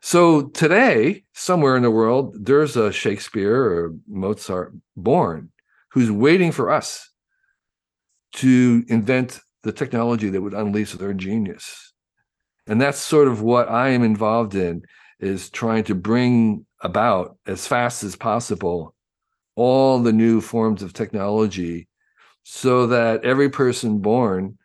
So today, somewhere in the world, there's a Shakespeare or Mozart born who's waiting for us to invent the technology that would unleash their genius. And that's sort of what I am involved in is trying to bring about as fast as possible all the new forms of technology so that every person born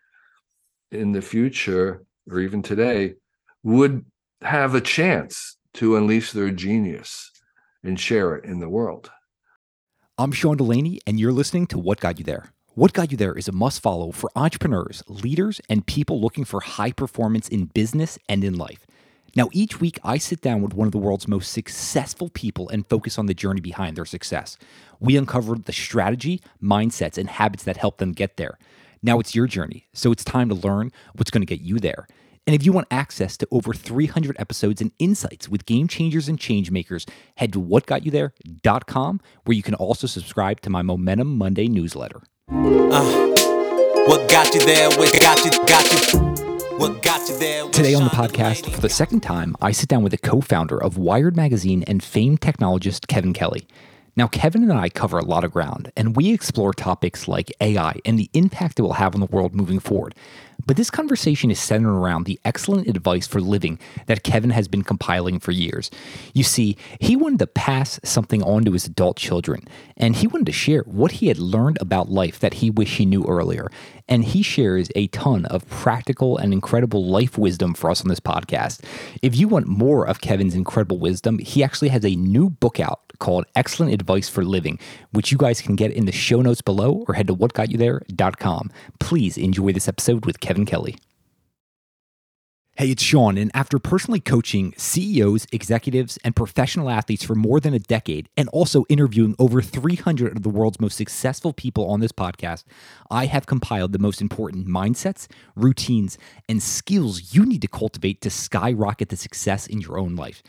in the future or even today would have a chance to unleash their genius and share it in the world. I'm Sean DeLaney, and you're listening to What Got You There. What Got You There is a must follow for entrepreneurs, leaders, and people looking for high performance in business and in life. Now, each week I sit down with one of the world's most successful people and focus on the journey behind their success. We uncover the strategy, mindsets, and habits that help them get there. Now it's your journey, so it's time to learn what's going to get you there. And if you want access to over 300 episodes and insights with game changers and change makers, head to whatgotyouthere.com, where you can also subscribe to my Momentum Monday newsletter. Uh, what got you there? What got you? Got you? What got you there? Today on the podcast, for the second time, I sit down with the co-founder of Wired Magazine and famed technologist Kevin Kelly. Now, Kevin and I cover a lot of ground, and we explore topics like AI and the impact it will have on the world moving forward. But this conversation is centered around the excellent advice for living that Kevin has been compiling for years. You see, he wanted to pass something on to his adult children, and he wanted to share what he had learned about life that he wished he knew earlier. And he shares a ton of practical and incredible life wisdom for us on this podcast. If you want more of Kevin's incredible wisdom, he actually has a new book out called Excellent Advice for Living, which you guys can get in the show notes below or head to whatgotyouthere.com. Please enjoy this episode with Kevin Kelly. Hey, it's Sean, and after personally coaching CEOs, executives, and professional athletes for more than a decade, and also interviewing over 300 of the world's most successful people on this podcast, I have compiled the most important mindsets, routines, and skills you need to cultivate to skyrocket the success in your own life.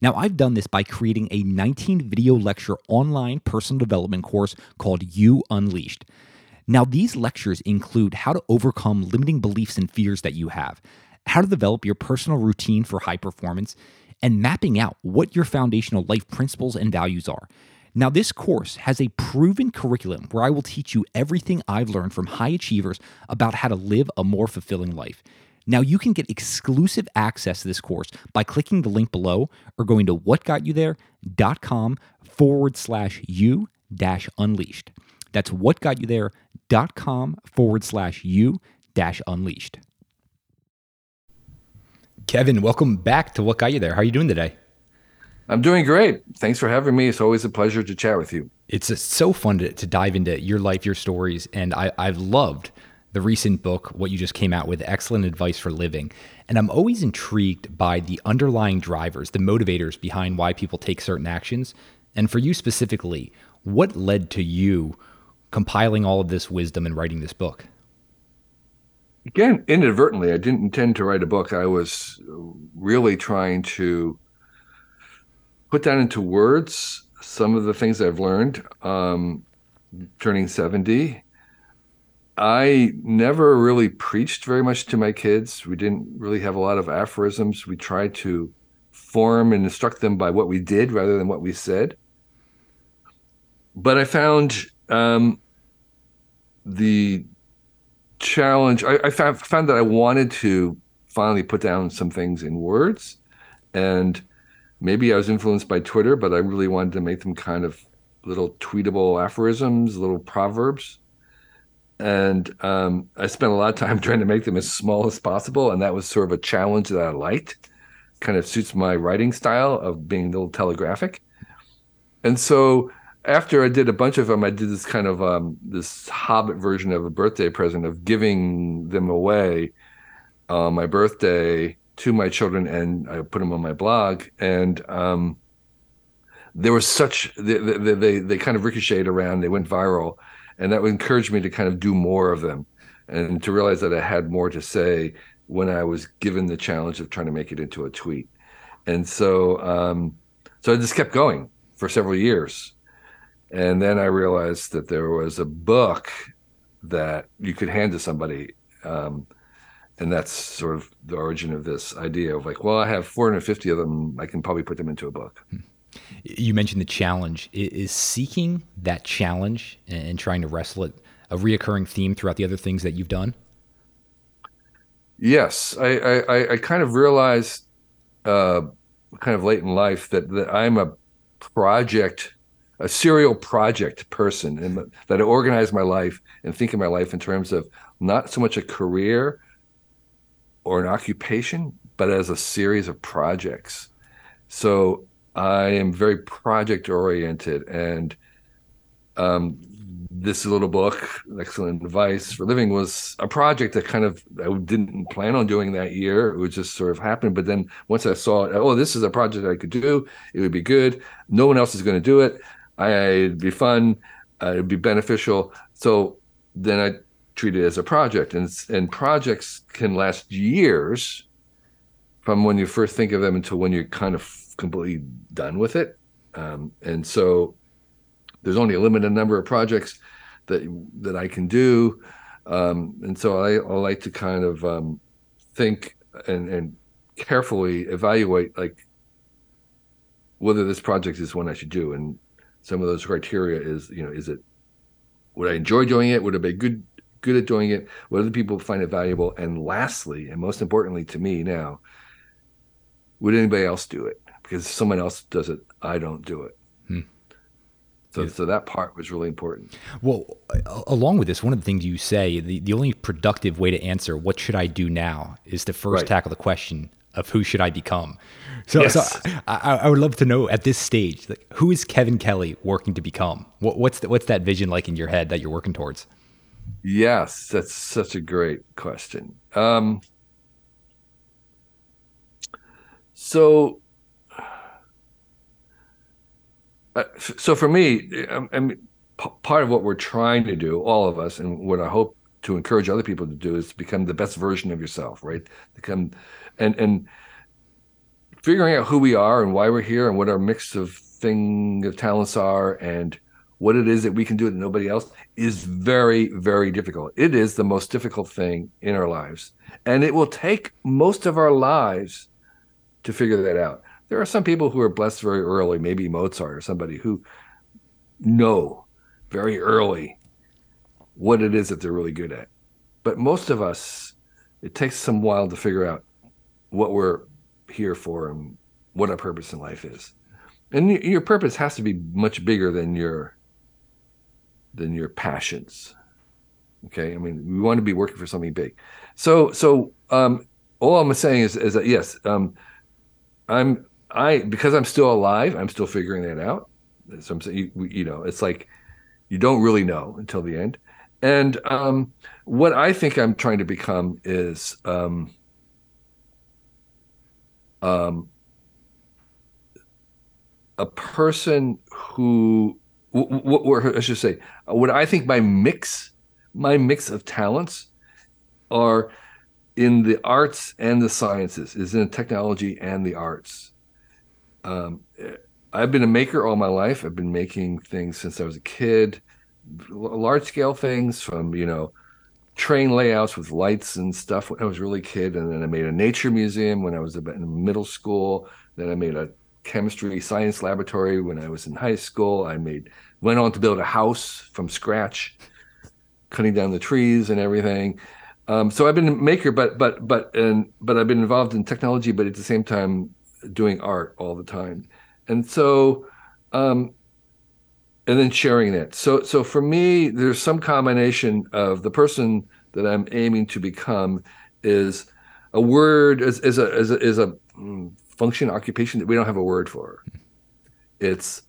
Now, I've done this by creating a 19 video lecture online personal development course called You Unleashed. Now, these lectures include how to overcome limiting beliefs and fears that you have, how to develop your personal routine for high performance, and mapping out what your foundational life principles and values are. Now, this course has a proven curriculum where I will teach you everything I've learned from high achievers about how to live a more fulfilling life. Now you can get exclusive access to this course by clicking the link below or going to whatgotyouthere.com forward slash you dash unleashed. That's whatgotyouthere.com forward slash you dash unleashed. Kevin, welcome back to What Got You There. How are you doing today? I'm doing great. Thanks for having me. It's always a pleasure to chat with you. It's so fun to, to dive into your life, your stories, and I, I've loved the recent book, what you just came out with, Excellent Advice for Living. And I'm always intrigued by the underlying drivers, the motivators behind why people take certain actions. And for you specifically, what led to you compiling all of this wisdom and writing this book? Again, inadvertently, I didn't intend to write a book. I was really trying to put that into words some of the things I've learned um, turning 70 I never really preached very much to my kids. We didn't really have a lot of aphorisms. We tried to form and instruct them by what we did rather than what we said. But I found um, the challenge, I, I found, found that I wanted to finally put down some things in words. And maybe I was influenced by Twitter, but I really wanted to make them kind of little tweetable aphorisms, little proverbs and um, I spent a lot of time trying to make them as small as possible, and that was sort of a challenge that I liked. Kind of suits my writing style of being a little telegraphic, and so after I did a bunch of them, I did this kind of um, this Hobbit version of a birthday present of giving them away on my birthday to my children, and I put them on my blog, and um, there was such they, they, they they kind of ricocheted around, they went viral and that would encourage me to kind of do more of them and to realize that I had more to say when I was given the challenge of trying to make it into a tweet. And so, um, so I just kept going for several years. And then I realized that there was a book that you could hand to somebody. Um, and that's sort of the origin of this idea of like, well, I have 450 of them. I can probably put them into a book. You mentioned the challenge. Is seeking that challenge and trying to wrestle it a reoccurring theme throughout the other things that you've done? Yes, I I, I kind of realized, uh, kind of late in life that that I'm a project, a serial project person, and that I organize my life and think of my life in terms of not so much a career or an occupation, but as a series of projects. So I am very project oriented, and um, this little book, Excellent Advice for Living, was a project that kind of I didn't plan on doing that year. It would just sort of happen. But then once I saw it, oh, this is a project I could do. It would be good. No one else is going to do it. I, it'd be fun. Uh, it'd be beneficial. So then I treat it as a project, and and projects can last years from when you first think of them until when you're kind of completely done with it. Um, and so there's only a limited number of projects that that I can do, um, and so I, I, like to kind of um, think and and carefully evaluate like whether this project is one I should do, and some of those criteria is you know is it would I enjoy doing it? Would it be good good at doing it? Would other people find it valuable? And lastly, and most importantly to me now, would anybody else do it? Because if someone else does it, I don't do it. Hmm. So, yeah. so that part was really important. Well, along with this, one of the things you say, the, the only productive way to answer what should I do now is to first right. tackle the question of who should I become. So, yes. so I, I, would love to know at this stage, like, who is Kevin Kelly working to become? What, what's the, what's that vision like in your head that you're working towards? Yes, that's such a great question. Um, so Uh, so for me, um, I mean, p- part of what we're trying to do, all of us, and what I hope to encourage other people to do is to become the best version of yourself, right? Become, and and figuring out who we are and why we're here and what our mix of thing of talents are and what it is that we can do that nobody else is very very difficult. It is the most difficult thing in our lives. And it will take most of our lives to figure that out. There are some people who are blessed very early, maybe Mozart or somebody who know very early what it is that they're really good at. But most of us, it takes some while to figure out what we're here for and what our purpose in life is. And your purpose has to be much bigger than your than your passions. Okay, I mean, we want to be working for something big. So, so um, all I'm saying is, is that yes, um, I'm I because I'm still alive, I'm still figuring that out. So I'm saying, you, you know, it's like you don't really know until the end. And um, what I think I'm trying to become is um, um, a person who, what I should say, what I think my mix, my mix of talents are in the arts and the sciences, is in technology and the arts um, I've been a maker all my life. I've been making things since I was a kid, large scale things from, you know, train layouts with lights and stuff when I was really kid. And then I made a nature museum when I was in middle school. Then I made a chemistry science laboratory when I was in high school. I made went on to build a house from scratch, cutting down the trees and everything. Um, so I've been a maker, but but but and but I've been involved in technology, but at the same time doing art all the time, and so, um, and then sharing it. So, so for me, there's some combination of the person that I'm aiming to become is a word is, is a is a, is a mm, function occupation that we don't have a word for. It's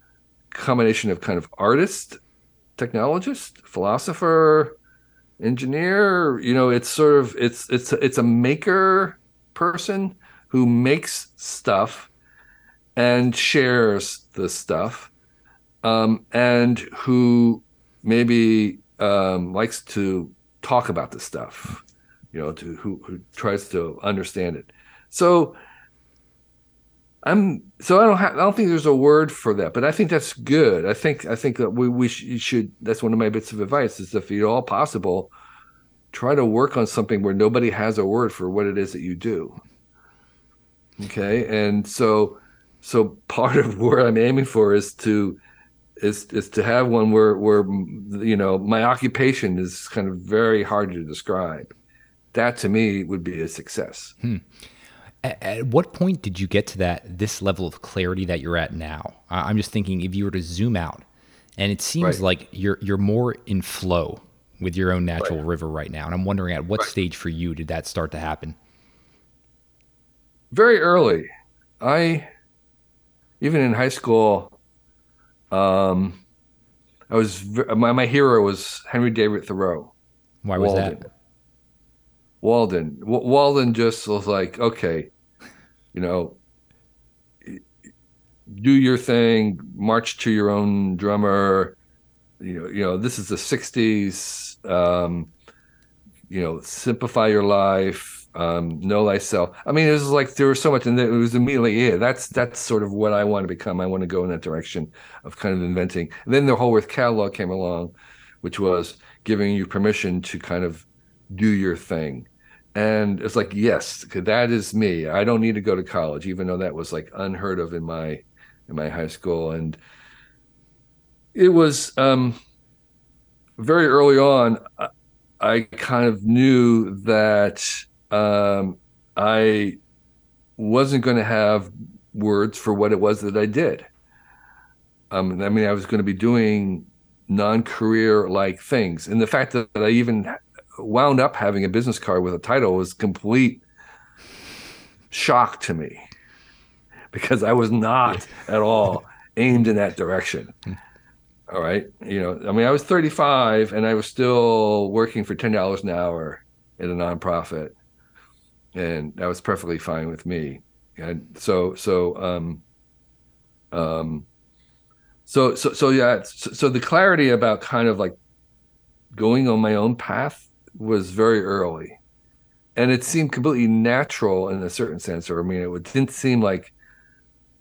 combination of kind of artist, technologist, philosopher, engineer. You know, it's sort of it's it's it's a maker person who makes stuff and shares the stuff, um, and who maybe um, likes to talk about the stuff, you know, to who who tries to understand it. So I'm so I don't have I don't think there's a word for that, but I think that's good. I think I think that we we should that's one of my bits of advice is if at all possible, try to work on something where nobody has a word for what it is that you do. Okay, and so so part of where I'm aiming for is to is is to have one where where you know my occupation is kind of very hard to describe. That to me would be a success. Hmm. At, at, what point did you get to that this level of clarity that you're at now? I'm just thinking if you were to zoom out, and it seems right. like you're you're more in flow with your own natural right. river right now, and I'm wondering at what right. stage for you did that start to happen? Very early. I even in high school um, I was my my hero was Henry David Thoreau. Why was Walden. that? Walden. W- Walden just was like, okay, you know, do your thing, march to your own drummer. You know, you know, this is the '60s. Um, you know, simplify your life um, know thyself. I mean, it was like there was so much, and it was immediately, yeah, that's that's sort of what I want to become. I want to go in that direction of kind of inventing. And then the whole Earth catalog came along, which was giving you permission to kind of do your thing. And it's like, yes, that is me. I don't need to go to college, even though that was like unheard of in my in my high school. And it was um, very early on. I, I kind of knew that um, I wasn't going to have words for what it was that I did. Um, I mean, I was going to be doing non-career like things, and the fact that I even wound up having a business card with a title was complete shock to me. Because I was not at all aimed in that direction. All right, you know, I mean, I was 35 and I was still working for ten dollars an hour in a nonprofit and that was perfectly fine with me. And so so um um so so so yeah so, so the clarity about kind of like going on my own path was very early. And it seemed completely natural in a certain sense or i mean it didn't seem like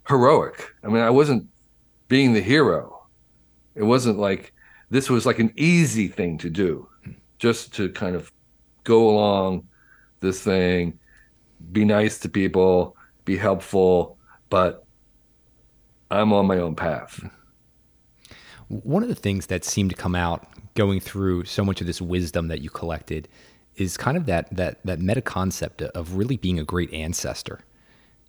heroic. I mean i wasn't being the hero. It wasn't like this was like an easy thing to do just to kind of go along this thing, be nice to people, be helpful, but I'm on my own path. One of the things that seemed to come out going through so much of this wisdom that you collected is kind of that that that meta concept of really being a great ancestor.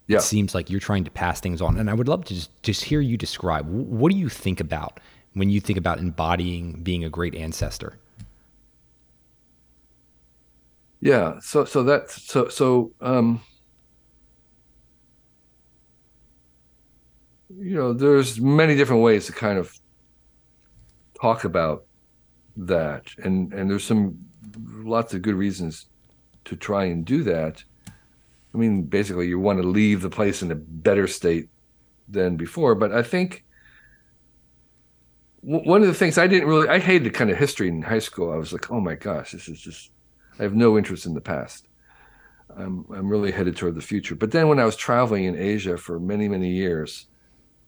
Yeah. It seems like you're trying to pass things on, and I would love to just just hear you describe what do you think about when you think about embodying being a great ancestor. Yeah so so that's so so um you know there's many different ways to kind of talk about that and and there's some lots of good reasons to try and do that. I mean basically you want to leave the place in a better state than before but i think one of the things i didn't really i hated kind of history in high school. I was like oh my gosh this is just I have no interest in the past. I'm I'm really headed toward the future. But then when I was traveling in Asia for many many years,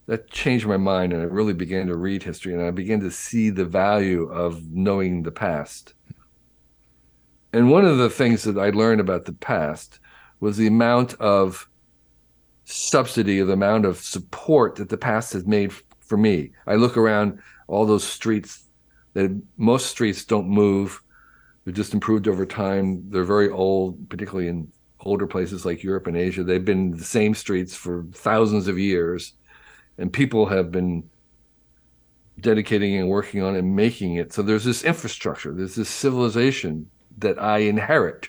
that changed my mind, and I really began to read history, and I began to see the value of knowing the past. And one of the things that I learned about the past was the amount of subsidy, the amount of support that the past has made for me. I look around all those streets that most streets don't move they're just improved over time. They're very old, particularly in older places like Europe and Asia. They've been the same streets for thousands of years, and people have been dedicating and working on and making it. So there's this infrastructure, there's this civilization that I inherit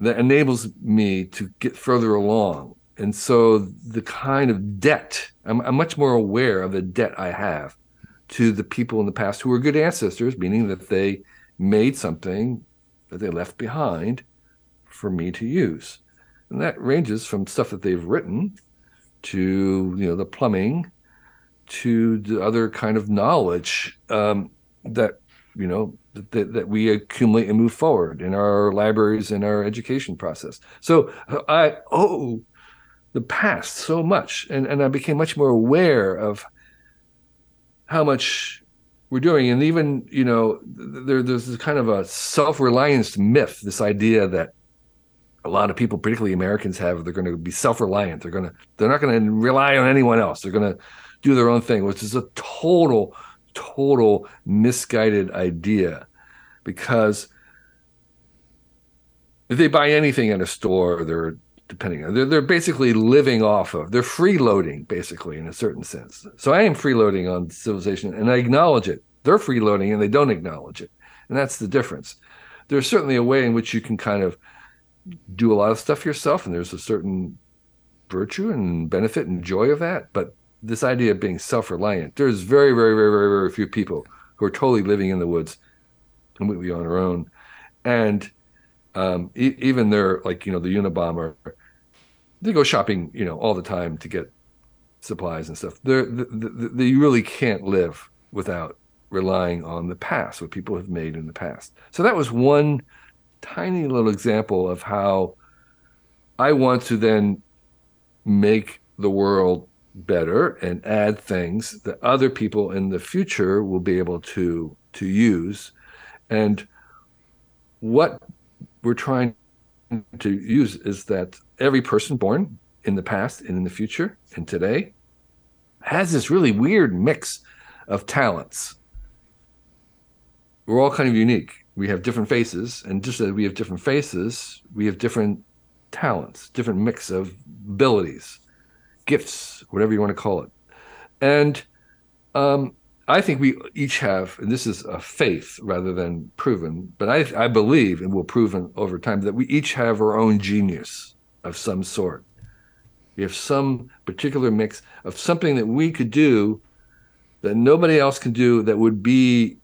that enables me to get further along. And so the kind of debt, I'm, I'm much more aware of the debt I have to the people in the past who were good ancestors, meaning that they made something that they left behind for me to use. And that ranges from stuff that they've written to, you know, the plumbing to the other kind of knowledge um, that, you know, that, that we accumulate and move forward in our libraries and our education process. So I owe the past so much. And, and I became much more aware of how much we're doing. And even, you know, there, there's this kind of a self reliance myth, this idea that a lot of people, particularly Americans, have. They're going to be self reliant. They're going to, they're not going to rely on anyone else. They're going to do their own thing, which is a total, total misguided idea because if they buy anything at a store, they're depending on they're, they're basically living off of they're freeloading basically in a certain sense. So i am freeloading on civilization and i acknowledge it. They're freeloading and they don't acknowledge it. And that's the difference. There's certainly a way in which you can kind of do a lot of stuff yourself and there's a certain virtue and benefit and joy of that. But this idea of being self-reliant there's very very very very very few people who are totally living in the woods completely on their own. And um, e- even they're like you know the Unabomber, they go shopping you know all the time to get supplies and stuff. They're, they they really can't live without relying on the past, what people have made in the past. So that was one tiny little example of how I want to then make the world better and add things that other people in the future will be able to to use and what we're trying to use is that every person born in the past and in the future and today has this really weird mix of talents. We're all kind of unique. We have different faces, and just as we have different faces, we have different talents, different mix of abilities, gifts, whatever you want to call it. And um, I think we each have, and this is a faith rather than proven, but I, I believe, and will proven over time, that we each have our own genius of some sort. We have some particular mix of something that we could do that nobody else can do that would be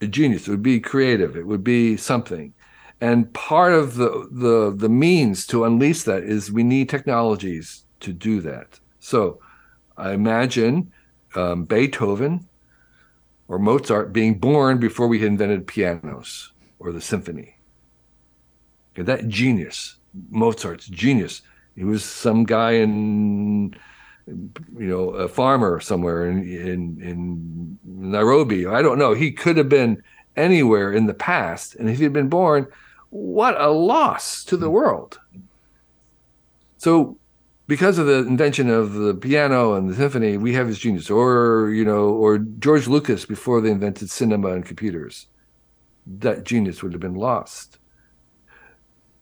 a genius. It would be creative. It would be something. And part of the the the means to unleash that is we need technologies to do that. So I imagine um, Beethoven or Mozart being born before we invented pianos or the symphony. Okay, that genius, Mozart's genius. He was some guy in, you know, a farmer somewhere in in, in Nairobi. I don't know. He could have been anywhere in the past, and if he'd been born, what a loss to the world. So because of the invention of the piano and the symphony, we have his genius. Or, you know, or George Lucas before they invented cinema and computers. That genius would have been lost.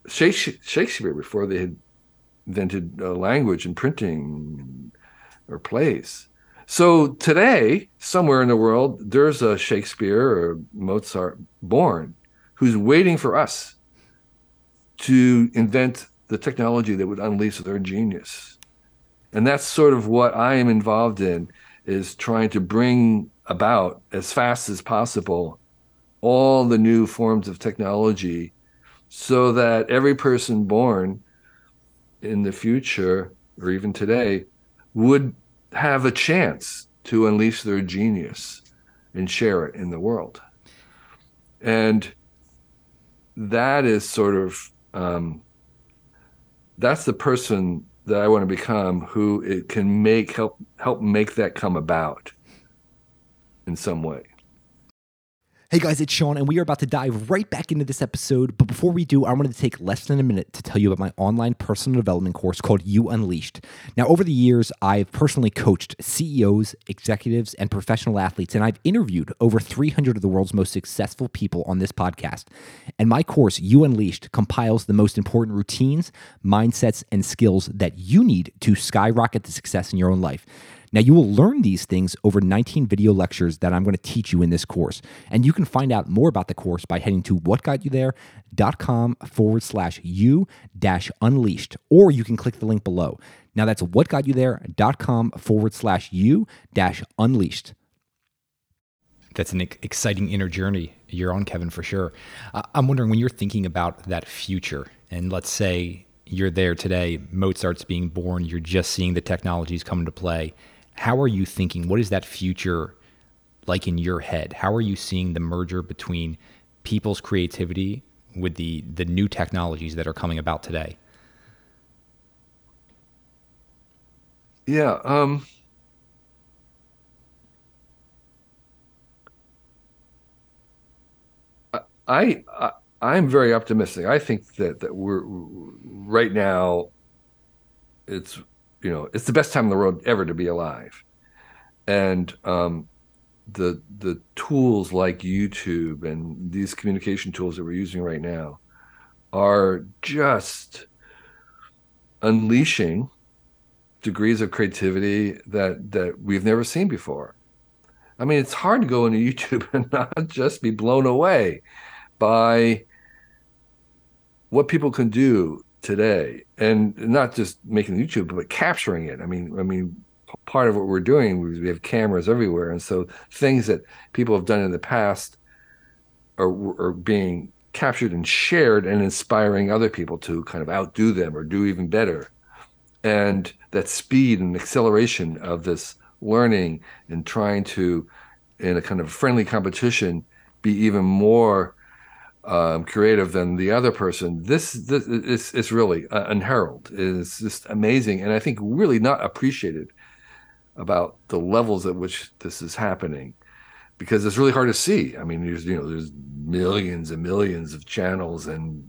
Shakespeare before they had invented uh, language and printing or plays. So today, somewhere in the world, there's a Shakespeare or Mozart born who's waiting for us to invent the technology that would unleash their genius. And that's sort of what I am involved in is trying to bring about as fast as possible all the new forms of technology so that every person born in the future or even today would have a chance to unleash their genius and share it in the world. And that is sort of um, that's the person that I want to become who it can make help help make that come about in some way. Hey guys, it's Sean, and we are about to dive right back into this episode. But before we do, I wanted to take less than a minute to tell you about my online personal development course called You Unleashed. Now, over the years, I've personally coached CEOs, executives, and professional athletes, and I've interviewed over 300 of the world's most successful people on this podcast. And my course, You Unleashed, compiles the most important routines, mindsets, and skills that you need to skyrocket the success in your own life. Now, you will learn these things over 19 video lectures that I'm going to teach you in this course. And you can find out more about the course by heading to whatgotyouthere.com forward slash you dash unleashed, or you can click the link below. Now, that's whatgotyouthere.com forward slash you dash unleashed. That's an exciting inner journey you're on, Kevin, for sure. I'm wondering when you're thinking about that future, and let's say you're there today, Mozart's being born, you're just seeing the technologies come into play how are you thinking? What is that future like in your head? How are you seeing the merger between people's creativity with the the new technologies that are coming about today? Yeah, um, I, I I'm very optimistic. I think that that we're right now. It's you know it's the best time in the world ever to be alive, and um, the the tools like YouTube and these communication tools that we're using right now are just unleashing degrees of creativity that that we've never seen before. I mean, it's hard to go into YouTube and not just be blown away by what people can do today, and not just making YouTube, but capturing it. I mean, I mean, part of what we're doing is we have cameras everywhere, and so things that people have done in the past are are being captured and shared and inspiring other people to kind of outdo them or do even better. And that speed and acceleration of this learning and trying to, in a kind of friendly competition, be even more um, creative than the other person. This, this is, is really uh, unheralded. It's just amazing, and I think really not appreciated about the levels at which this is happening, because it's really hard to see. I mean, there's you know there's millions and millions of channels, and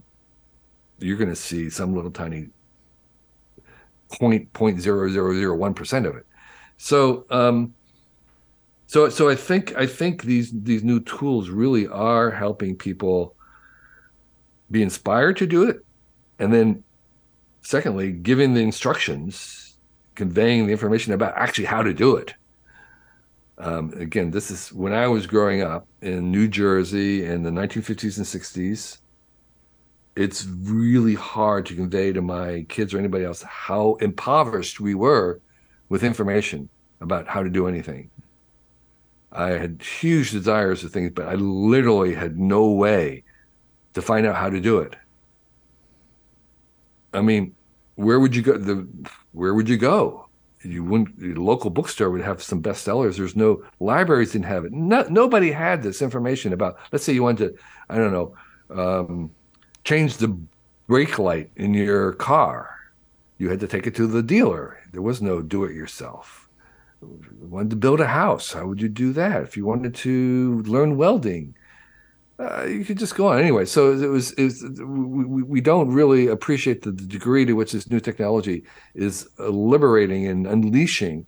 you're going to see some little tiny point point zero zero zero one percent of it. So um, so so I think I think these these new tools really are helping people be inspired to do it, and then secondly, giving the instructions, conveying the information about actually how to do it. Um, again, this is when I was growing up in New Jersey in the 1950s and 60s it's really hard to convey to my kids or anybody else how impoverished we were with information about how to do anything. I had huge desires of things, but I literally had no way to find out how to do it. I mean, where would you go? The where would you go? You wouldn't. The local bookstore would have some bestsellers. There's no libraries didn't have it. No, nobody had this information about. Let's say you wanted to. I don't know. Um, change the brake light in your car. You had to take it to the dealer. There was no do it yourself. You wanted to build a house. How would you do that? If you wanted to learn welding, uh, you could just go on anyway. So it was, it was we, we don't really appreciate the, degree to which this new technology is liberating and unleashing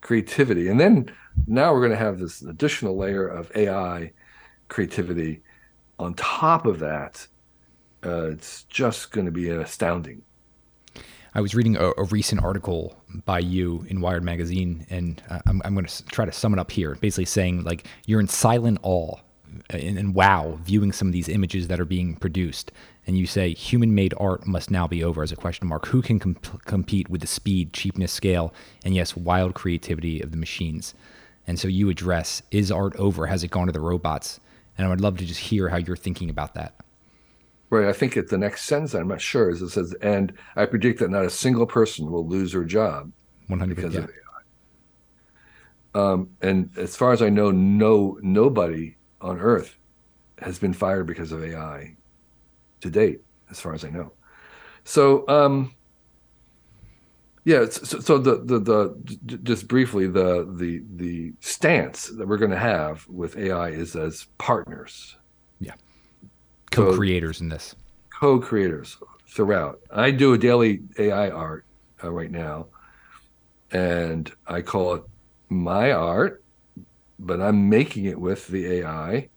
creativity. And then now we're going to have this additional layer of AI creativity on top of that uh, it's just going to be astounding. I was reading a, a, recent article by you in Wired magazine, and uh, I'm, I'm going to try to sum it up here. Basically, saying like you're in silent awe and, and wow, viewing some of these images that are being produced, and you say human-made art must now be over as a question mark. Who can comp- compete with the speed, cheapness, scale, and yes, wild creativity of the machines? And so you address: Is art over? Has it gone to the robots? And I would love to just hear how you're thinking about that. Right. I think at the next sentence, I'm not sure, is it says, and I predict that not a single person will lose their job 100 because yeah. of AI. Um, and as far as I know, no nobody on Earth has been fired because of AI to date, as far as I know. So, um, yeah. So, so the, the the just briefly the the the stance that we're going to have with AI is as partners Yeah. co-creators in this. Co-creators throughout. I do a daily AI art uh, right now, and I call it my art, but I'm making it with the AI.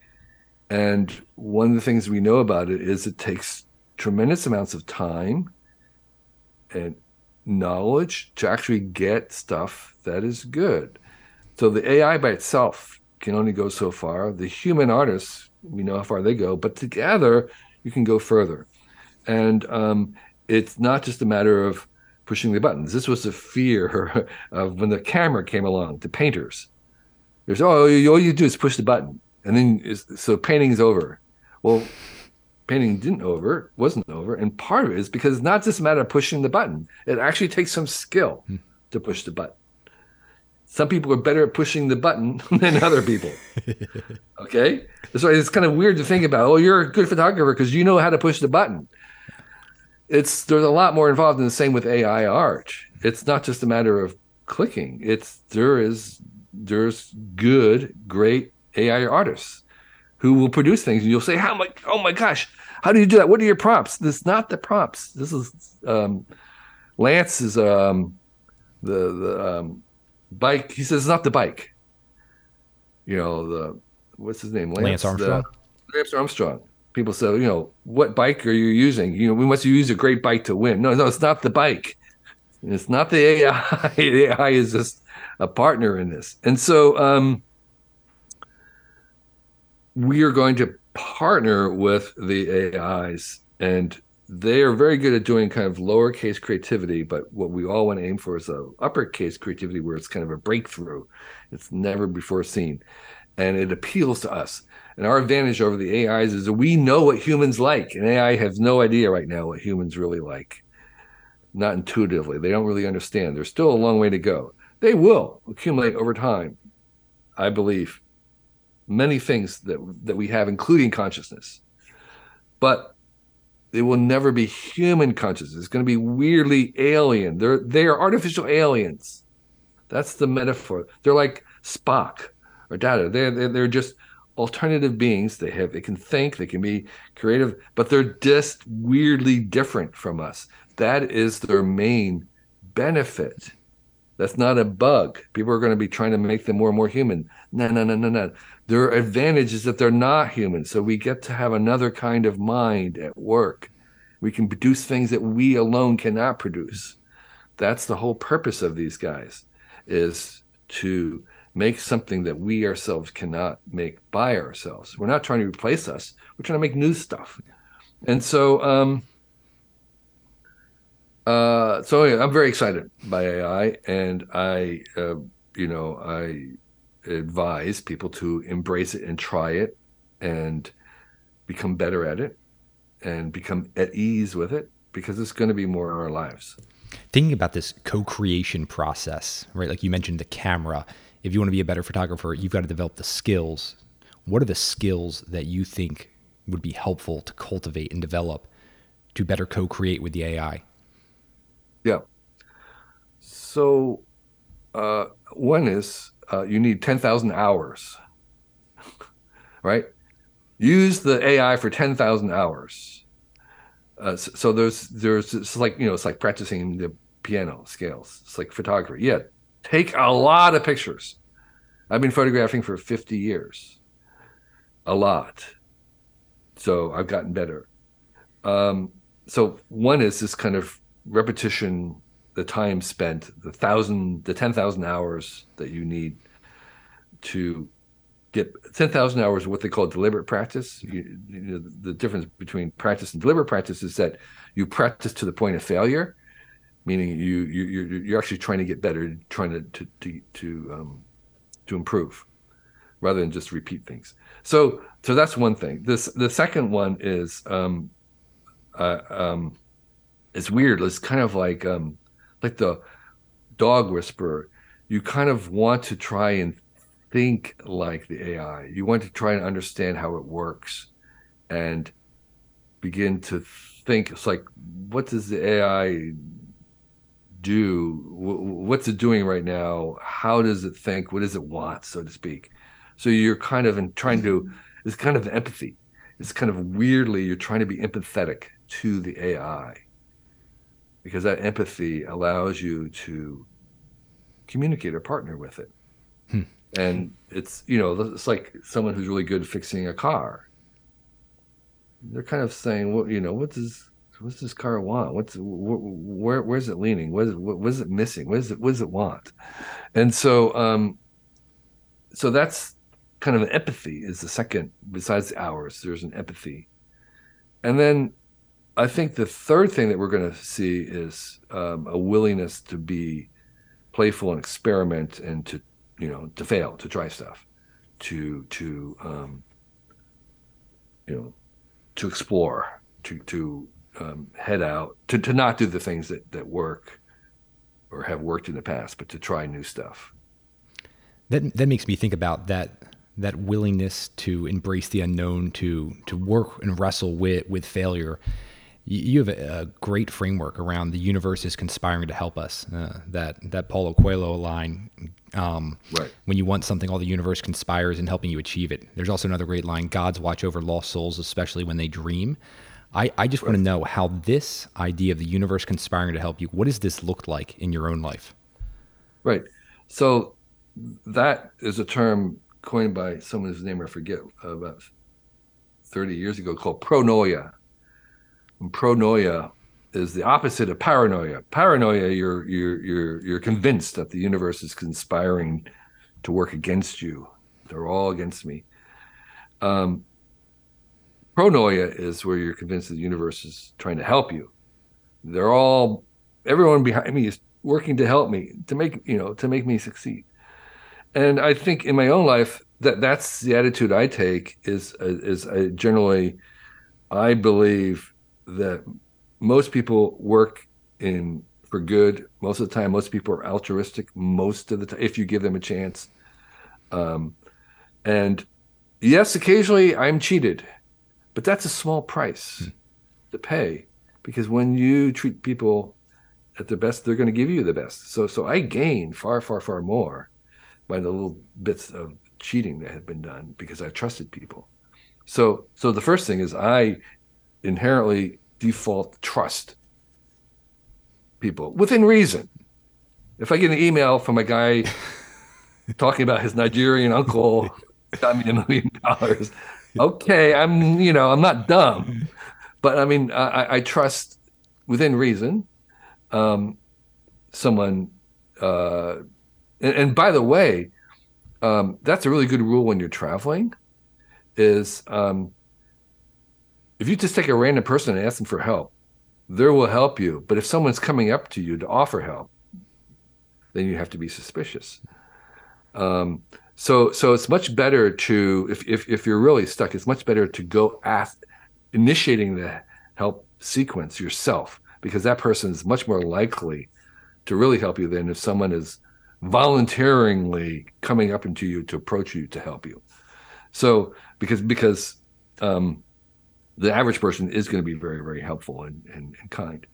And one of the things we know about it is it takes tremendous amounts of time and knowledge to actually get stuff that is good. So the AI by itself can only go so far. The human artists we know how far they go, but together you can go further. And um, it's not just a matter of pushing the buttons. This was a fear of when the camera came along, the painters. There's, oh, all you do is push the button. And then, so painting's over. Well, painting didn't over, wasn't over. And part of it is because it's not just a matter of pushing the button, it actually takes some skill hmm. to push the button some people are better at pushing the button than other people. okay, so it's kind of weird to think about. Oh, you're a good photographer because you know how to push the button. It's there's a lot more involved in the same with AI art. It's not just a matter of clicking. It's there is there's good, great AI artists who will produce things, and you'll say, "How my oh my gosh, how do you do that? What are your prompts?" This is not the prompts. This is um, Lance is um, the the um, bike. He says it's not the bike. You know the what's his name? Lance, Lance Armstrong. The, Lance Armstrong. People say, you know, what bike are you using? You know, we must use a great bike to win. No, no, it's not the bike. It's not the AI. the AI is just a partner in this. And so um, we are going to partner with the AIs, and they are very good at doing kind of lowercase creativity. But what we all want to aim for is a uppercase creativity where it's kind of a breakthrough. It's never before seen, and it appeals to us. And our advantage over the AIs is that we know what humans like, and AI has no idea right now what humans really like not intuitively. They don't really understand. There's still a long way to go. They will accumulate over time, I believe, many things that that we have, including consciousness. But it will never be human consciousness. It's going to be weirdly alien. They're they are artificial aliens. That's the metaphor. They're like Spock or Data. They're, they're they're just alternative beings. They have they can think, they can be creative, but they're just weirdly different from us. That is their main benefit. That's not a bug. People are going to be trying to make them more and more human. No, no, no, no, no. Their advantage is that they're not human. So we get to have another kind of mind at work. We can produce things that we alone cannot produce. That's the whole purpose of these guys is to make something that we ourselves cannot make by ourselves. We're not trying to replace us. We're trying to make new stuff. And so um, uh, so I'm very excited by AI, and I, uh, you know, I advise people to embrace it and try it, and become better at it, and become at ease with it, because it's going to be more in our lives. Thinking about this co-creation process, right? Like you mentioned, the camera. If you want to be a better photographer, you've got to develop the skills. What are the skills that you think would be helpful to cultivate and develop to better co-create with the AI? Yeah. So uh, one is uh, you need 10,000 hours, right? Use the AI for 10,000 hours. Uh, so, so, there's there's it's like you know it's like practicing the piano scales. It's like photography. Yeah, take a lot of pictures. I've been photographing for 50 years, a lot. So I've gotten better. Um, so one is this kind of repetition, the time spent, the thousand, the 10,000 hours that you need to get 10,000 hours of what they call deliberate practice. You, you know, the difference between practice and deliberate practice is that you practice to the point of failure, meaning you, you you're, you're actually trying to get better, trying to, to, to, to, um, to improve rather than just repeat things. So, so that's one thing. This, the second one is, um, uh, um, it's weird. It's kind of like um, like the dog whisperer. You kind of want to try and think like the AI. You want to try and understand how it works, and begin to think. It's like, what does the AI do? What's it doing right now? How does it think? What does it want, so to speak? So you're kind of in trying to. It's kind of empathy. It's kind of weirdly you're trying to be empathetic to the AI because that empathy allows you to communicate or partner with it. Hmm. And it's, you know, it's like someone who's really good fixing a car. They're kind of saying, well, you know, what does, what's this car want? What's, wh- where, where's it leaning? What is, what, what is it missing? What is it, what does it want? And so, um, so that's kind of an empathy is the second, besides the hours, there's an empathy. And then I think the third thing that we're going to see is um, a willingness to be playful and experiment and to you know to fail to try stuff to to um, you know to explore to to um, head out to, to not do the things that that work or have worked in the past but to try new stuff. That that makes me think about that that willingness to embrace the unknown to to work and wrestle with with failure you have a, great framework around the universe is conspiring to help us. Uh, that that Paulo Coelho line Um, Right. When you want something, all the universe conspires in helping you achieve it. There's also another great line Gods watch over lost souls, especially when they dream. I, I just want to know how this idea of the universe conspiring to help you, what does this look like in your own life? Right. So that is a term coined by someone whose name I forget about 30 years ago called pronoia. And pronoia is the opposite of paranoia. Paranoia, you're you're you're you're convinced that the universe is conspiring to work against you. They're all against me. Um, pronoia is where you're convinced the universe is trying to help you. They're all everyone behind me is working to help me to make you know to make me succeed. And I think in my own life that that's the attitude I take is is I generally I believe that most people work in for good. Most of the time most people are altruistic most of the time if you give them a chance. Um, and yes occasionally i'm cheated but that's a small price to pay because when you treat people at their best they're going to give you the best. So so i gain far far far more by the little bits of cheating that had been done because i trusted people. So so the first thing is i inherently default trust people within reason. If I get an email from a guy talking about his Nigerian uncle got me a million dollars, okay, I'm you know I'm not dumb, but I mean I, I trust within reason um, someone. Uh, and, and, by the way, um, that's a really good rule when you're traveling. Is um, if you just take a random person and ask them for help, they will help you. But if someone's coming up to you to offer help, then you have to be suspicious. Um, so so it's much better to if, if if you're really stuck, it's much better to go ask initiating the help sequence yourself because that person is much more likely to really help you than if someone is voluntarily coming up into you to approach you to help you. So because because um, the average person is going to be very very helpful and, and, and kind.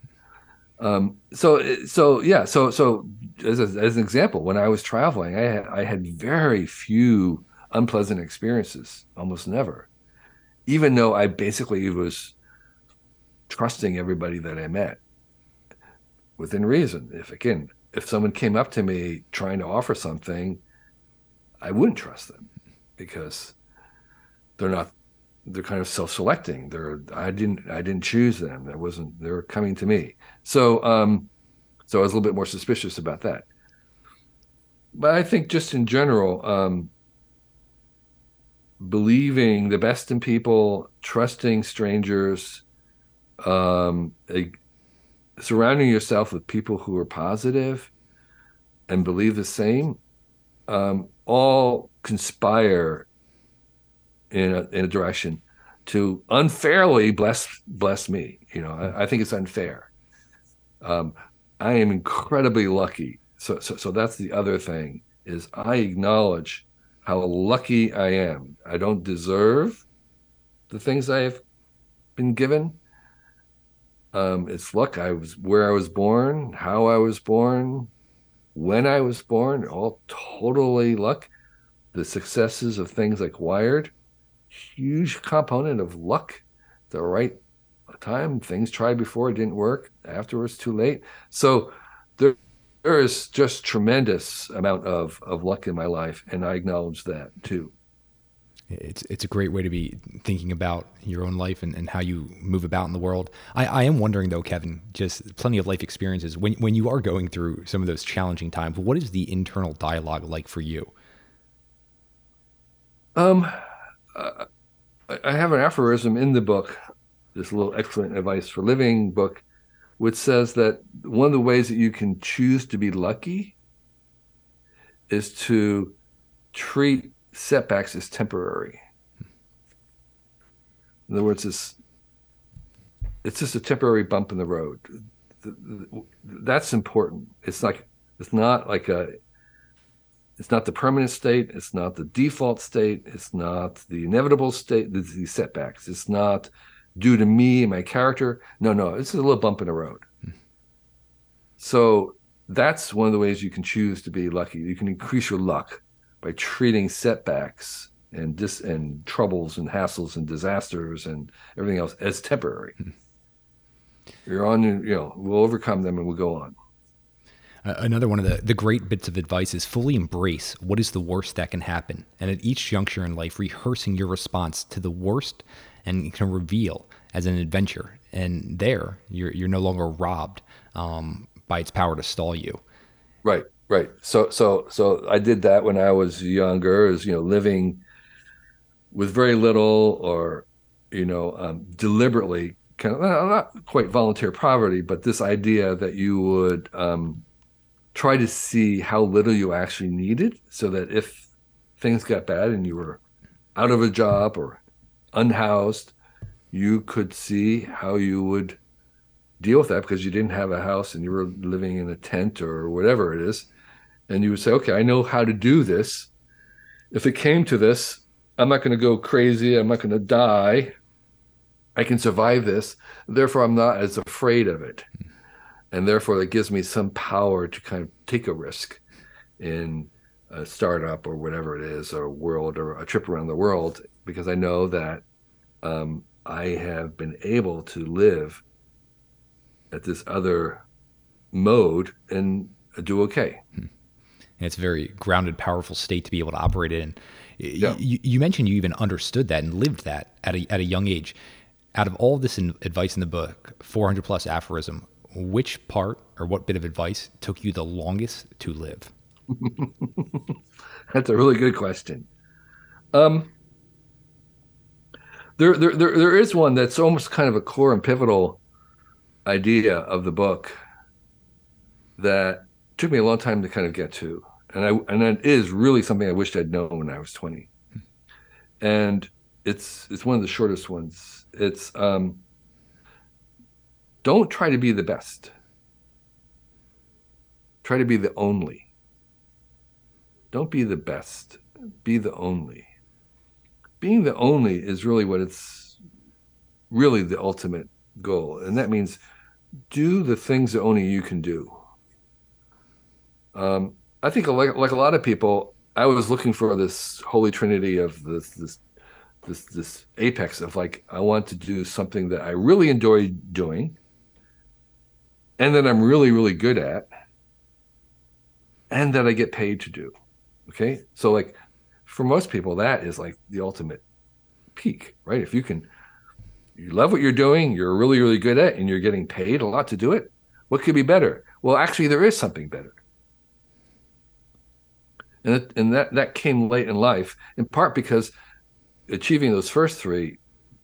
Um, so so yeah so so as, a, as an example when i was traveling i had, i had very few unpleasant experiences almost never. Even though i basically was trusting everybody that i met within reason. If again if someone came up to me trying to offer something i wouldn't trust them because they're not they're kind of self-selecting. They're I didn't I didn't choose them. That wasn't they were coming to me. So um, so I was a little bit more suspicious about that. But I think just in general, um, believing the best in people, trusting strangers, um, a, surrounding yourself with people who are positive and believe the same, um, all conspire in a, in a direction to unfairly bless bless me. You know, I, I think it's unfair. Um, I am incredibly lucky. So, so, so that's the other thing is I acknowledge how lucky I am. I don't deserve the things I've been given. Um, it's luck. I was where I was born, how I was born, when I was born, all totally luck. The successes of things like Wired, huge component of luck, the right time. Things tried before it didn't work. Afterwards, too late. So there, there is just tremendous amount of of luck in my life, and I acknowledge that too. It's it's a great way to be thinking about your own life and, and how you move about in the world. I, I am wondering though, Kevin, just plenty of life experiences. When when you are going through some of those challenging times, what is the internal dialogue like for you? Um, uh, I have an aphorism in the book, this little excellent advice for living book, which says that one of the ways that you can choose to be lucky is to treat setbacks as temporary. In other words, it's it's just a temporary bump in the road. That's important. It's like it's not like a it's not the permanent state. It's not the default state. It's not the inevitable state. It's the setbacks. It's not due to me and my character. No, no, it's a little bump in the road. So that's one of the ways you can choose to be lucky. You can increase your luck by treating setbacks and dis and troubles and hassles and disasters and everything else as temporary. Hmm. You're on, you know, we'll overcome them and we'll go on. Uh, another one of the, the great bits of advice is fully embrace what is the worst that can happen. And at each juncture in life, rehearsing your response to the worst and can reveal as an adventure. And there, you're, you're no longer robbed um, by its power to stall you. Right, right. So, so, so I did that when I was younger, is, you know, living with very little or, you know, um, deliberately kind of not quite volunteer poverty, but this idea that you would um, try to see how little you actually needed so that if things got bad and you were out of a job or unhoused, you could see how you would deal with that because you didn't have a house and you were living in a tent or whatever it is. And you would say, okay, I know how to do this. If it came to this, I'm not going to go crazy. I'm not going to die. I can survive this. Therefore, I'm not as afraid of it and therefore it gives me some power to kind of take a risk in a startup or whatever it is or a world or a trip around the world because i know that um, i have been able to live at this other mode and do okay. And it's a very grounded powerful state to be able to operate in. Yeah. you, you mentioned you even understood that and lived that at a, at a young age. Out of all this advice in the book 400 plus aphorism which part or what bit of advice took you the longest to live? That's a really good question. Um, there, there, there, there is one that's almost kind of a core and pivotal idea of the book that took me a long time to kind of get to, and I, and it is really something I wished I'd known when I was twenty, and it's it's one of the shortest ones. It's um, don't try to be the best. Try to be the only. Don't be the best. Be the only. Being the only is really what it's really the ultimate goal. And that means do the things that only you can do. Um, I think like, like a lot of people, I was looking for this holy trinity of this, this this this apex of like I want to do something that I really enjoy doing and that I'm really, really good at, and that I get paid to do. Okay. So, like, for most people, that is like the ultimate peak, right? If you can, you love what you're doing, you're really, really good at, and you're getting paid a lot to do it, what could be better? Well, actually, there is something better. And, and that, that came late in life, in part because achieving those first three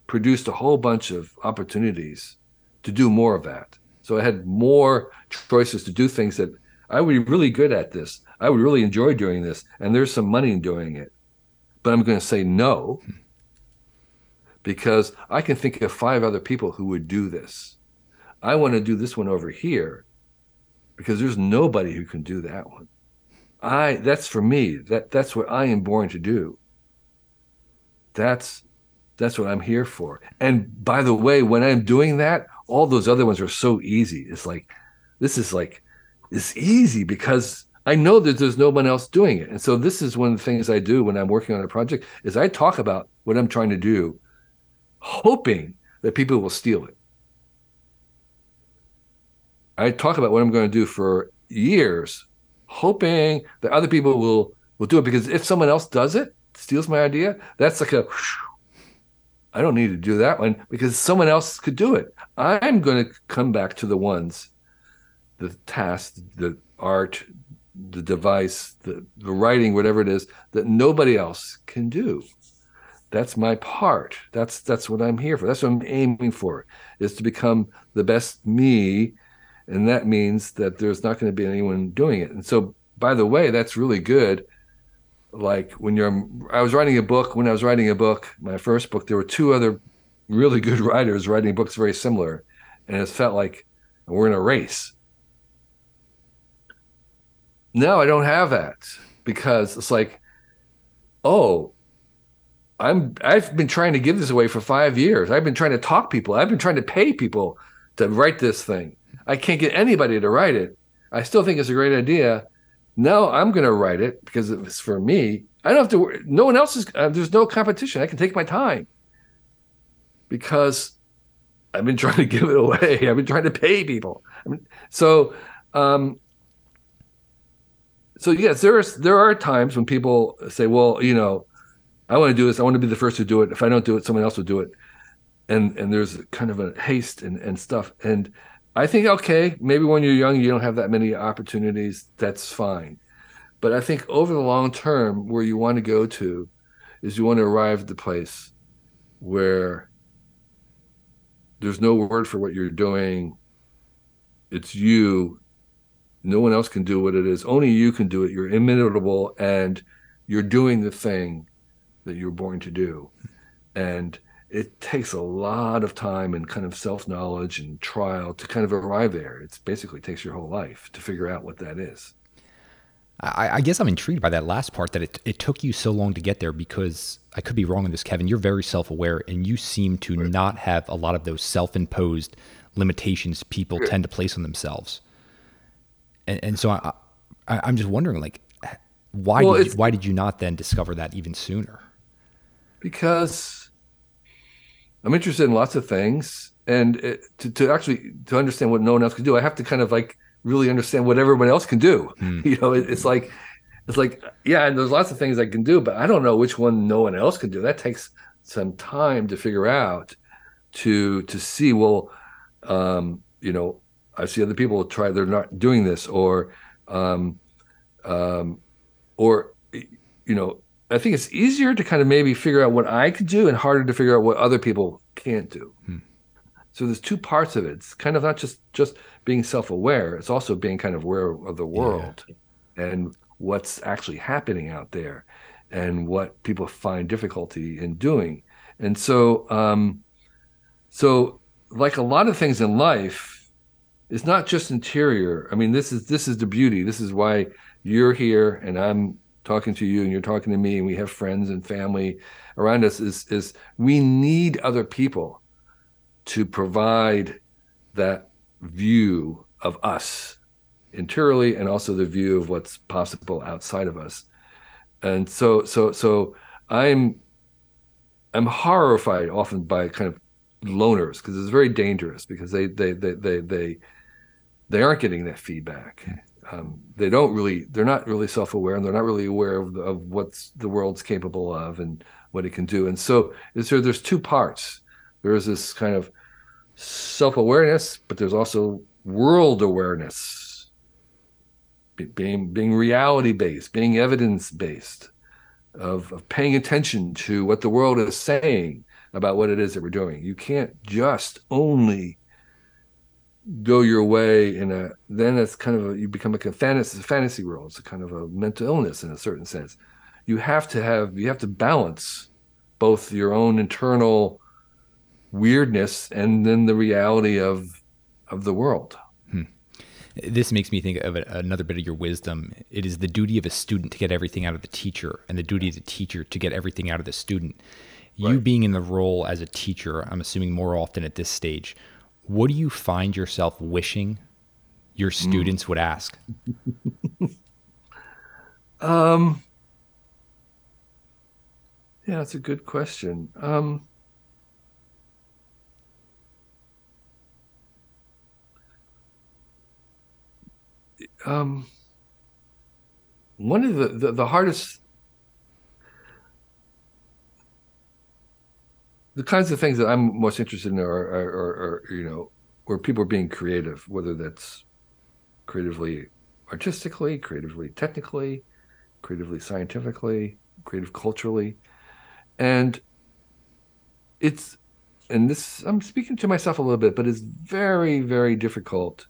produced a whole bunch of opportunities to do more of that. So I had more choices to do things that I would be really good at this. I would really enjoy doing this, and there's some money in doing it. But I'm going to say no because I can think of five other people who would do this. I want to do this one over here because there's nobody who can do that one. I that's for me. That that's what I am born to do. That's that's what I'm here for. And by the way, when I'm doing that, all those other ones are so easy. It's like this is like it's easy because I know that there's no one else doing it. And so this is one of the things I do when I'm working on a project is I talk about what I'm trying to do, hoping that people will steal it. I talk about what I'm going to do for years, hoping that other people will will do it because if someone else does it, steals my idea, that's like a I don't need to do that one because someone else could do it. I'm going to come back to the ones, the task, the art, the device, the, the writing, whatever it is that nobody else can do. That's my part. That's that's what I'm here for. That's what I'm aiming for is to become the best me, and that means that there's not going to be anyone doing it. And so, by the way, that's really good like when you're i was writing a book when i was writing a book my first book there were two other really good writers writing books very similar. And it felt like we're in a race. Now i don't have that because it's like oh i'm i've been trying to give this away for five years. I've been trying to talk people. I've been trying to pay people to write this thing. I can't get anybody to write it. I still think it's a great idea. No, I'm going to write it because it's for me. I don't have to. Worry. No one else is. Uh, there's no competition. I can take my time because I've been trying to give it away. I've been trying to pay people. I mean, so, um, so yes, there is there are times when people say, "Well, you know, I want to do this. I want to be the first to do it. If I don't do it, someone else will do it." And and there's kind of a haste and and stuff. And I think okay, maybe when you're young, you don't have that many opportunities. That's fine. But I think over the long term, where you want to go to, is you want to arrive at the place where there's no word for what you're doing. It's you no one else can do what it is. Only you can do it. You're imitable and you're doing the thing that you're born to do. And it takes a lot of time and kind of self knowledge and trial to kind of arrive there. It basically takes your whole life to figure out what that is. I, I, guess I'm intrigued by that last part that it, it took you so long to get there because I could be wrong on this, Kevin. You're very self aware and you seem to right. not have a lot of those self imposed limitations people right. tend to place on themselves and, and so I, I, am just wondering, like, why well, did you, why did you not then discover that even sooner? Because I'm interested in lots of things, and it, to to actually to understand what no one else can do, I have to kind of like really understand what everyone else can do. Hmm. You know, it, it's like it's like yeah, and there's lots of things I can do, but I don't know which one no one else can do. That takes some time to figure out to to see well um you know I see other people try; they're not doing this, or, um, um, or, you know, I think it's easier to kind of maybe figure out what I could do, and harder to figure out what other people can't do. Hmm. So there's two parts of it. It's kind of not just just being self-aware; it's also being kind of aware of the world yeah. and what's actually happening out there, and what people find difficulty in doing. And so, um, so like a lot of things in life it's not just interior. I mean, this is this is the beauty. This is why you're here and I'm talking to you and you're talking to me and we have friends and family around us is is we need other people to provide that view of us interiorly and also the view of what's possible outside of us. And so so so I'm I'm horrified often by kind of loners because it's very dangerous because they they they they they they aren't getting that feedback. Um, they don't really, they're not really self-aware, and they're not really aware of, of what's the world's capable of and what it can do. And so, so there's two parts. There's this kind of self-awareness, but there's also world awareness, being being reality-based, being evidence-based, of, of paying attention to what the world is saying about what it is that we're doing. You can't just only go your way in a then it's kind of a, you become like a fantasy a fantasy world. It's a kind of a mental illness in a certain sense. You have to have you have to balance both your own internal weirdness and then the reality of of the world. Hmm. this makes me think of another bit of your wisdom. It is the duty of a student to get everything out of the teacher and the duty of the teacher to get everything out of the student. You right. being in the role as a teacher i'm assuming more often at this stage what do you find yourself wishing your hmm. students mm. would ask? um, yeah, that's a good question. Um, um, one of the, the, the hardest the kinds of things that I'm most interested in are, are, are, are, you know, where people are being creative, whether that's creatively artistically, creatively technically, creatively scientifically, creative culturally. And it's, and this, I'm speaking to myself a little bit, but it's very, very difficult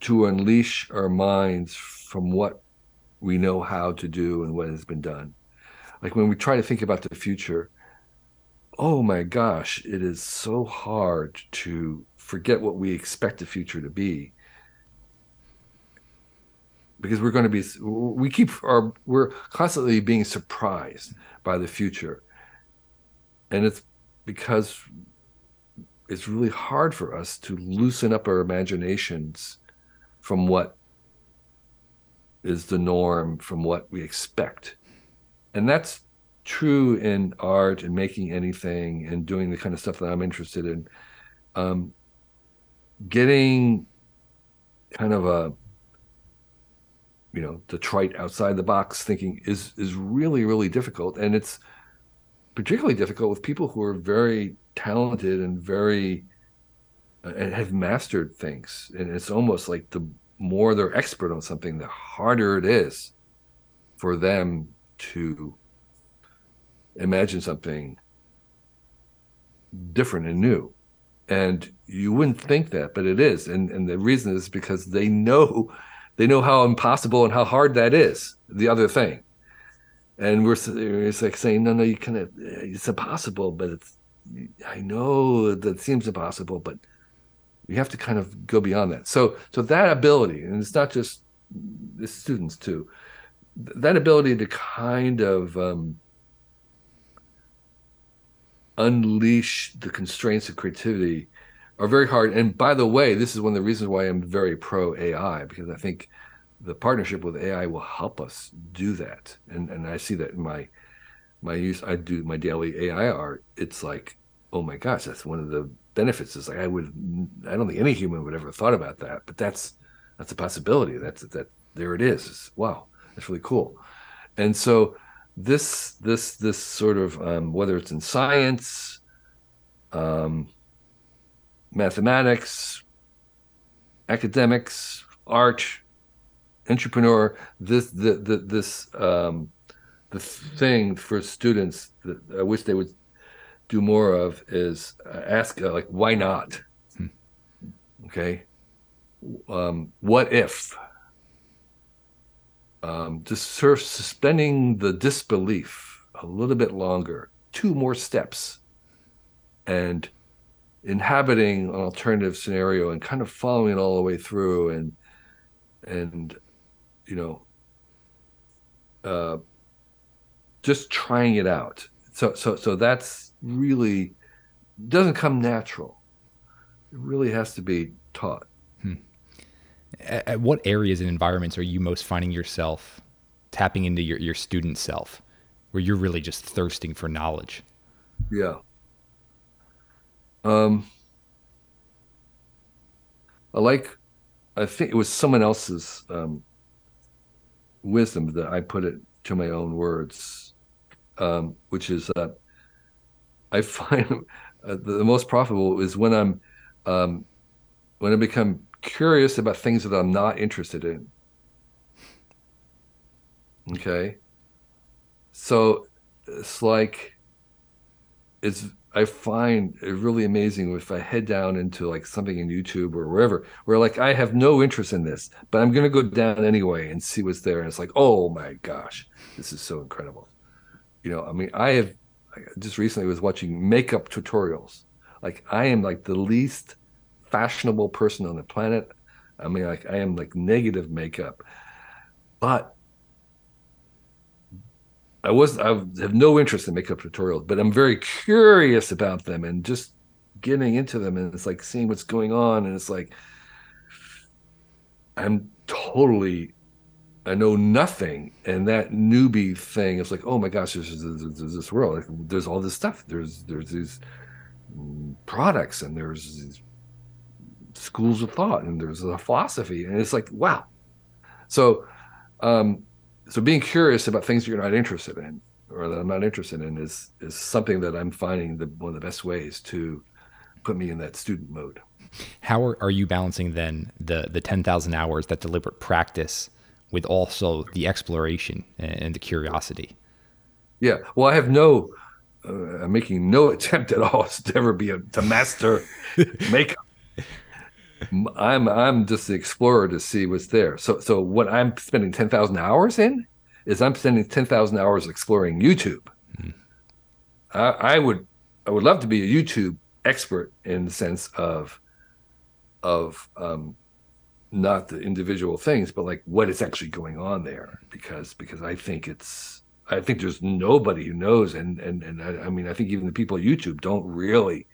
to unleash our minds from what we know how to do and what has been done. Like when we try to think about the future, oh my gosh, it is so hard to forget what we expect the future to be because we're going to be we keep our we're constantly being surprised by the future and it's because it's really hard for us to loosen up our imaginations from what is the norm, from what we expect. And that's true in art and making anything and doing the kind of stuff that I'm interested in. Um, getting kind of a you know the trite outside the box thinking is is really really difficult and it's particularly difficult with people who are very talented and very uh, and have mastered things and it's almost like the more they're expert on something the harder it is for them to imagine something different and new. And you wouldn't think that but it is. And and the reason is because they know they know how impossible and how hard that is the other thing. And we're it's like saying no no you can't it's impossible but it's i know that seems impossible but you have to kind of go beyond that. So so that ability and it's not just the students too that ability to kind of um, unleash the constraints of creativity are very hard. And by the way, this is one of the reasons why I'm very pro AI because I think the partnership with AI will help us do that. And and I see that in my my use. I do my daily AI art. It's like, oh my gosh, that's one of the benefits. Is like I would, I don't think any human would ever thought about that, but that's that's a possibility. That's that. There it is. It's, wow, that's really cool. And so this this this sort of um, whether it's in science, um, mathematics, academics, art, entrepreneur, this the, the this um, the thing for students that I wish they would do more of is uh, ask uh, like why not? Hmm. Okay, um, what if? Um, just sort of suspending the disbelief a little bit longer, two more steps, and inhabiting an alternative scenario and kind of following it all the way through and and you know uh, just trying it out. So so so that's really doesn't come natural. It really has to be taught at what areas and environments are you most finding yourself tapping into your, your student self where you're really just thirsting for knowledge? Yeah. Um i like i think it was someone else's um wisdom that i put it to my own words um which is that i find uh, the most profitable is when i'm um when i become curious about things that I'm not interested in. Okay. So it's like it's I find it really amazing if I head down into like something in YouTube or wherever where like I have no interest in this, but I'm gonna go down anyway and see what's there. And it's like, oh my gosh, this is so incredible. You know, I mean, I have just recently was watching makeup tutorials. Like I am like the least fashionable person on the planet. I mean, like I am like negative makeup, but I was I have no interest in makeup tutorials, but I'm very curious about them and just getting into them and it's like seeing what's going on and it's like I'm totally I know nothing and that newbie thing is like oh my gosh there's, there's, there's this world there's all this stuff there's there's these products and there's these schools of thought and there's a philosophy and it's like wow. So um so being curious about things you're not interested in or that i'm not interested in is is something that i'm finding the one of the best ways to put me in that student mode. How are, are you balancing then the the 10,000 hours that deliberate practice with also the exploration and the curiosity? Yeah. Well i have no uh, i'm making no attempt at all to ever be a to master makeup I'm I'm just the explorer to see what's there. So so what I'm spending ten thousand hours in is I'm spending ten thousand hours exploring YouTube. Mm-hmm. I, I, would I would love to be a YouTube expert in the sense of of um, not the individual things, but like what is actually going on there. Because because I think it's I think there's nobody who knows, and and and I, I mean I think even the people at YouTube don't really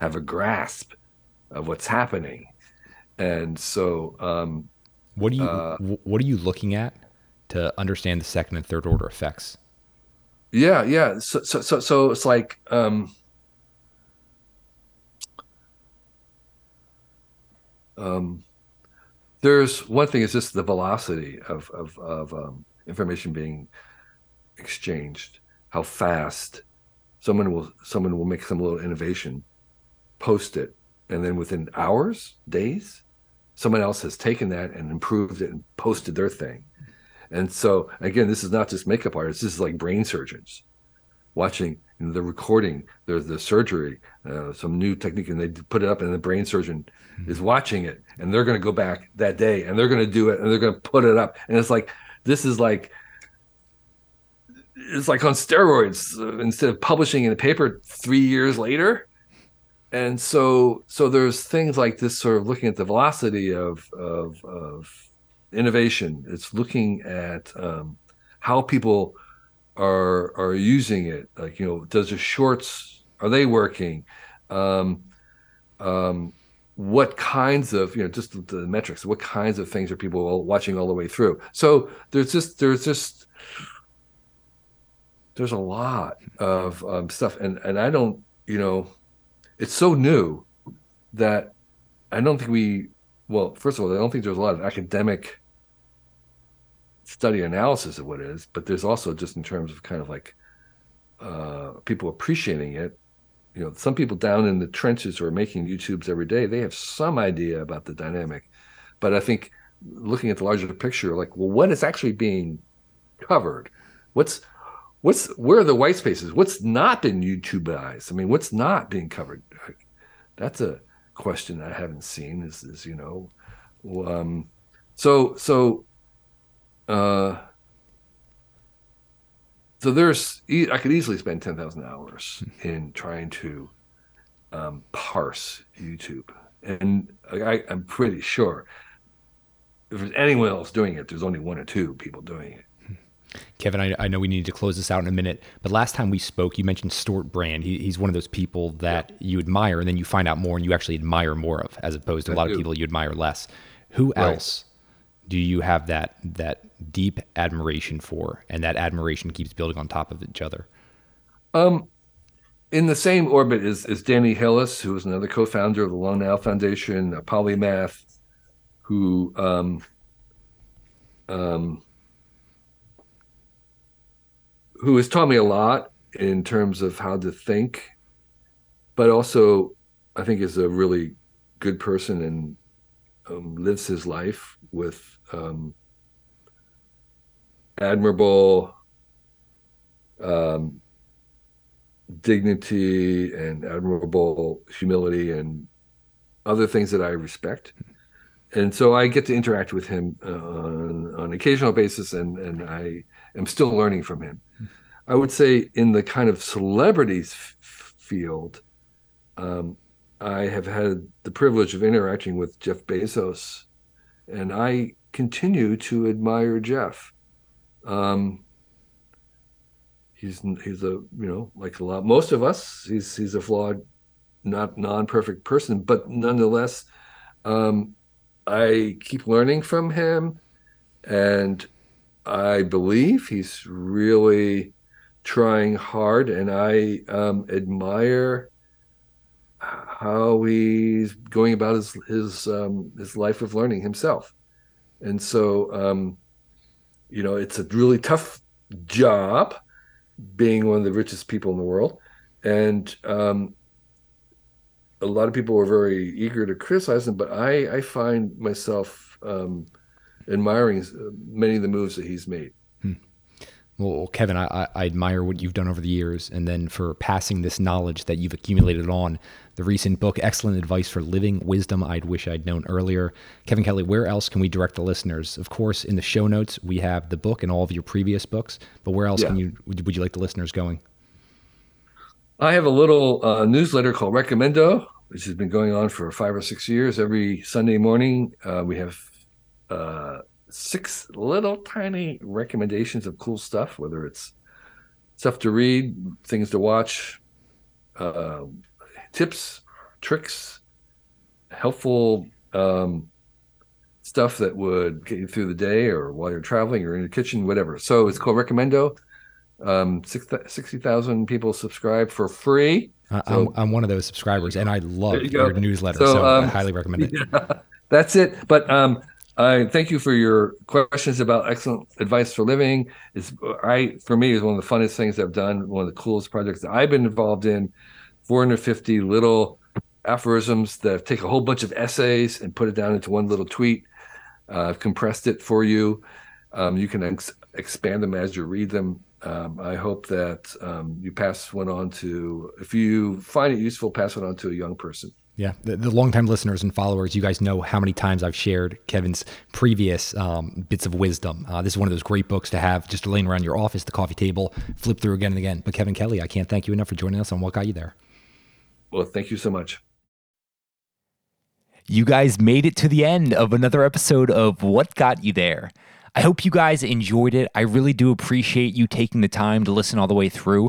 have a grasp of what's happening And so, um, What do you Uh, what are you looking at to understand the second and third order effects? yeah, yeah. So, so, so, so it's like, um, um, there's one thing is just the velocity of of, of um, information being exchanged, how fast someone will someone will make some little innovation, post it, and then within hours, days, someone else has taken that and improved it and posted their thing. And so again, this is not just makeup artists. This is like brain surgeons watching you know, the recording, the the surgery, uh, some new technique, and they put it up, and the brain surgeon is watching it, and they're going to go back that day, and they're going to do it, and they're going to put it up, and it's like this is like it's like on steroids uh, instead of publishing in a paper three years later and so so there's things like this sort of looking at the velocity of of, of innovation. It's looking at um, how people are are using it. Like you know does the shorts are they working? Um, um, what kinds of you know just the, the metrics what kinds of things are people watching all the way through? So there's just there's just there's a lot of um, stuff. And and i don't you know it's so new that i don't think we well first of all i don't think there's a lot of academic study analysis of what it is but there's also just in terms of kind of like uh, people appreciating it. You know some people down in the trenches who are making youtubes every day they have some idea about the dynamic. But i think looking at the larger picture like well what is actually being covered? What's what's where are the white spaces? What's not been youtubeized? I mean what's not being covered? That's a question i haven't seen is is you know um so so uh so there's i could easily spend 10,000 hours in trying to um, parse youtube. And I, i'm pretty sure if there's anyone else doing it there's only one or two people doing it Kevin, I, I, know we need to close this out in a minute, but last time we spoke, you mentioned Stewart Brand. He, he's one of those people that yeah. you admire, and then you find out more, and you actually admire more of, as opposed to a I lot do. of people you admire less. Who right. else do you have that that deep admiration for, and that admiration keeps building on top of each other? Um, in the same orbit is is Danny Hillis, who is another co-founder of the Long Now Foundation, a polymath, who um, um, who has taught me a lot in terms of how to think, but also I think is a really good person and um, lives his life with um, admirable um, dignity and admirable humility and other things that I respect. And so I get to interact with him uh, on, on an occasional basis, and, and I am still learning from him. I would say in the kind of celebrities f- field, um, I have had the privilege of interacting with Jeff Bezos, and I continue to admire Jeff. Um, he's he's a you know like a lot most of us he's he's a flawed, not non perfect person, but nonetheless, um, I keep learning from him, and I believe he's really trying hard, and I um, admire how he's going about his his um, his life of learning himself. And so, um, you know, it's a really tough job being one of the richest people in the world, and um, a lot of people are very eager to criticize him. But I I find myself um, admiring many of the moves that he's made. Well, Kevin, I, I, admire what you've done over the years, and then for passing this knowledge that you've accumulated on the recent book, Excellent Advice for Living Wisdom I'd Wish I'd Known Earlier. Kevin Kelly, where else can we direct the listeners? Of course, in the show notes, we have the book and all of your previous books, but where else yeah. can you would, would you like the listeners going? I have a little uh, newsletter called Recommendo, which has been going on for five or six years. Every Sunday morning, uh, we have uh, six little tiny recommendations of cool stuff, whether it's stuff to read, things to watch, uh, tips, tricks, helpful um, stuff that would get you through the day or while you're traveling or in your kitchen, whatever. So it's called Recommendo. Um, 60,000 people subscribe for free. Uh, I'm, I'm one of those subscribers, and I love you your newsletter, So, so I um, highly recommend it. Yeah, that's it. But um, I thank you for your questions about excellent advice for living. Is I for me is one of the funnest things I've done. One of the coolest projects I've been involved in. 450 little aphorisms that take a whole bunch of essays and put it down into one little tweet. Uh, I've compressed it for you. Um, you can ex- expand them as you read them. Um, I hope that um, you pass one on to, if you find it useful, pass it on to a young person. Yeah, the, the longtime listeners and followers, you guys know how many times I've shared Kevin's previous um, bits of wisdom. Uh, this is one of those great books to have just laying around your office, the coffee table, flip through again and again. But Kevin Kelly, I can't thank you enough for joining us on What Got You There. Well, thank you so much. You guys made it to the end of another episode of What Got You There. I hope you guys enjoyed it. I really do appreciate you taking the time to listen all the way through.